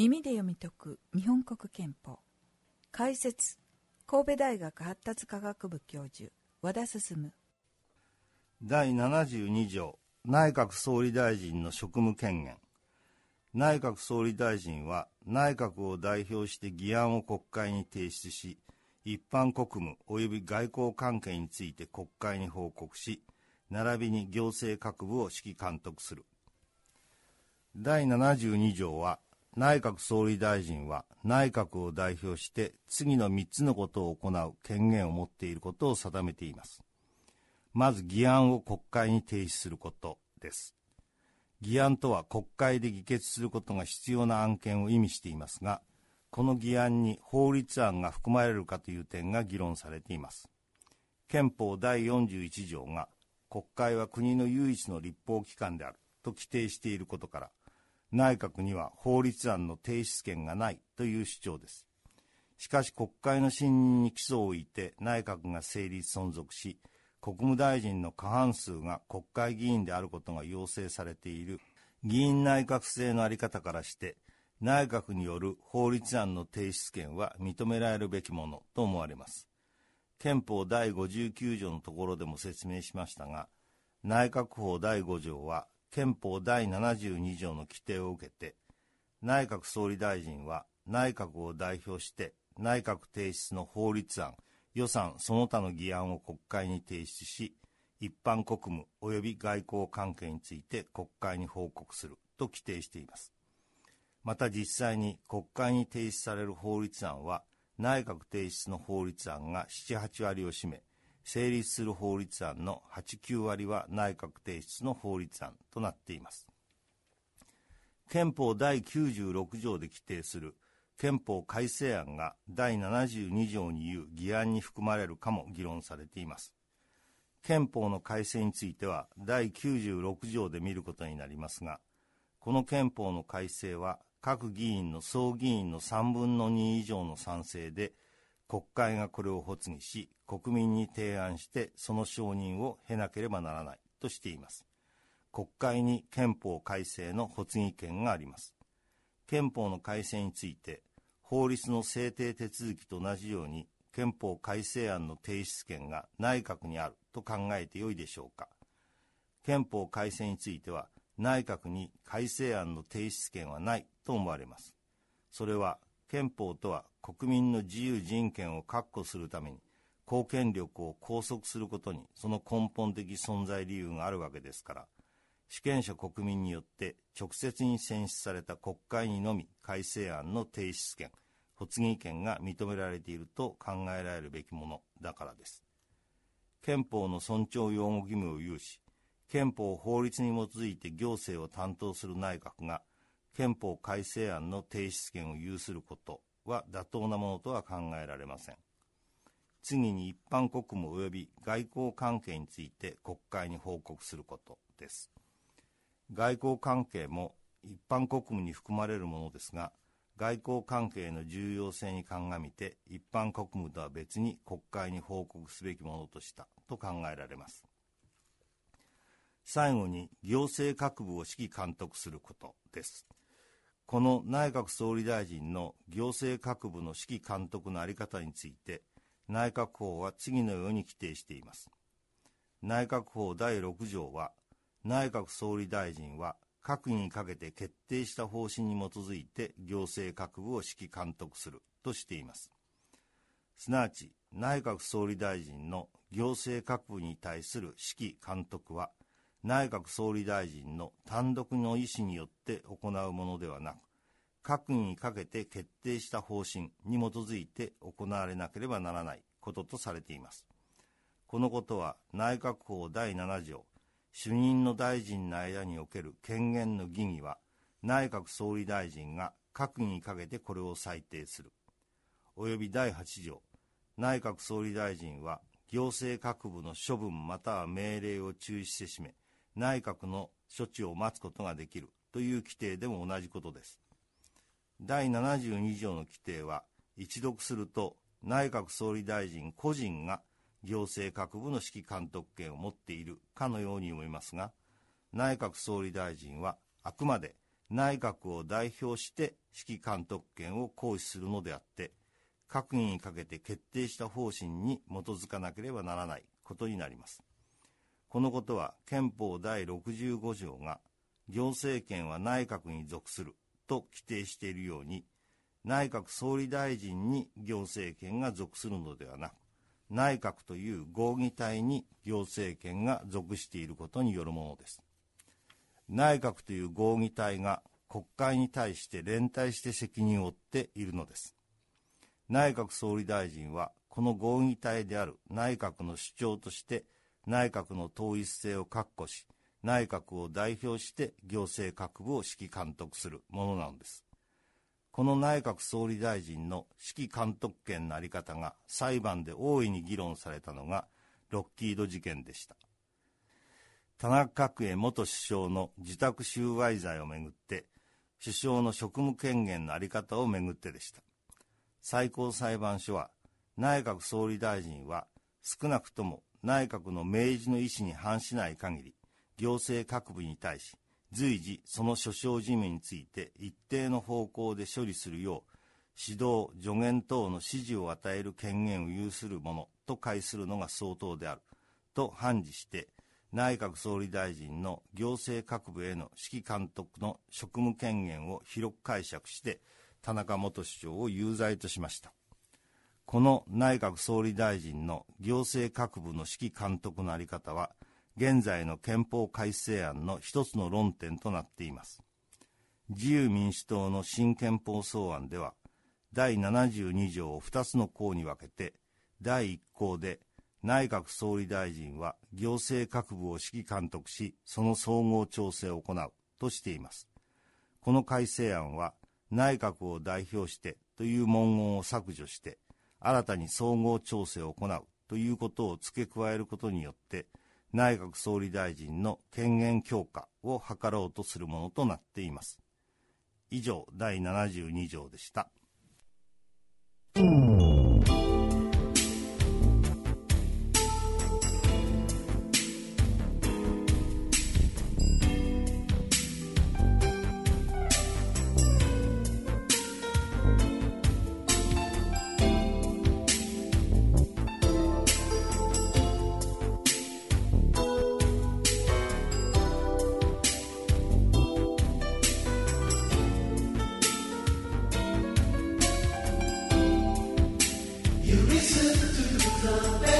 耳で読み解く日本国憲法。解説神戸大学発達科学部教授和田進。第72条内閣総理大臣の職務権限。内閣総理大臣は内閣を代表して議案を国会に提出し一般国務及び外交関係について国会に報告し並びに行政各部を指揮監督する。第72条は内閣総理大臣は内閣を代表して次の3つのことを行う権限を持っていることを定めています。まず議案を国会に提出することです。議案とは国会で議決することが必要な案件を意味していますが、この議案に法律案が含まれるかという点が議論されています。憲法第41条が国会は国の唯一の立法機関であると規定していることから、内閣には法律案の提出権がないという主張です。しかし国会の信任に基礎を置いて内閣が成立存続し、国務大臣の過半数が国会議員であることが要請されている議員内閣制のあり方からして、内閣による法律案の提出権は認められるべきものと思われます。憲法第59条のところでも説明しましたが、内閣法第5条は憲法第72条の規定を受けて、内閣総理大臣は内閣を代表して内閣提出の法律案、予算その他の議案を国会に提出し、一般国務及び外交関係について国会に報告すると規定しています。また実際に国会に提出される法律案は、内閣提出の法律案が7、8割を占め、成立する法律案の8、9割は内閣提出の法律案となっています。憲法第96条で規定する憲法改正案が第72条に言う議案に含まれるかも議論されています。憲法の改正については第96条で見ることになりますが、この憲法の改正は各議員の総議員の3分の2以上の賛成で国会がこれを発議し、国民に提案してその承認を経なければならないとしています。国会に憲法改正の発議権があります。憲法の改正について、法律の制定手続きと同じように憲法改正案の提出権が内閣にあると考えてよいでしょうか。憲法改正については内閣に改正案の提出権はないと思われます。それは憲法とは国民の自由人権を確保するために公権力を拘束することにその根本的存在理由があるわけですから主権者国民によって直接に選出された国会にのみ改正案の提出権発議権が認められていると考えられるべきものだからです。憲法の尊重擁護義務を有し憲法法律に基づいて行政を担当する内閣が憲法改正案の提出権を有することは妥当なものとは考えられません。次に一般国務及び外交関係について国会に報告することです。外交関係も一般国務に含まれるものですが、外交関係の重要性に鑑みて一般国務とは別に国会に報告すべきものとしたと考えられます。最後に行政各部を指揮監督することです。この内閣総理大臣の行政各部の指揮監督の在り方について、内閣法は次のように規定しています。内閣法第6条は、内閣総理大臣は閣議にかけて決定した方針に基づいて行政各部を指揮監督するとしています。すなわち、内閣総理大臣の行政各部に対する指揮監督は、内閣総理大臣の単独の意思によって行うものではなく、閣議にかけて決定した方針に基づいて行われなければならないこととされています。このことは内閣法第7条、主任の大臣の間における権限の疑義は、内閣総理大臣が閣議にかけてこれを裁定する。及び第8条、内閣総理大臣は行政各部の処分または命令を中止せしめ、内閣の処置を待つことができるという規定でも同じことです。第72条の規定は、一読すると内閣総理大臣個人が行政各部の指揮監督権を持っているかのように思いますが、内閣総理大臣はあくまで内閣を代表して指揮監督権を行使するのであって閣議にかけて決定した方針に基づかなければならないことになりますこのことは憲法第65条が行政権は内閣に属すると規定しているように内閣総理大臣に行政権が属するのではなく内閣という合議体に行政権が属していることによるものです。内閣という合議体が国会に対して連帯して責任を負っているのです。内閣総理大臣はこの合議体である内閣の主張として内閣の統一性を確保し内閣を代表して行政各部を指揮監督するものなのです。この内閣総理大臣の指揮監督権の在り方が裁判で大いに議論されたのがロッキード事件でした。田中角栄元首相の自宅収賄罪をめぐって首相の職務権限の在り方をめぐってでした。最高裁判所は内閣総理大臣は少なくとも内閣の明示の意思に反しない限り行政各部に対し随時その諸生事務について一定の方向で処理するよう指導助言等の指示を与える権限を有するものと解するのが相当であると判事して内閣総理大臣の行政各部への指揮監督の職務権限を広く解釈して田中元首相を有罪としました。この内閣総理大臣の行政各部の指揮監督の在り方は現在の憲法改正案の一つの論点となっています。自由民主党の新憲法草案では第72条を2つの項に分けて第1項で内閣総理大臣は行政各部を指揮監督しその総合調整を行うとしています。この改正案は内閣を代表してという文言を削除して新たに総合調整を行うということを付け加えることによって内閣総理大臣の権限強化を図ろうとするものとなっています。以上第72条でした。the best.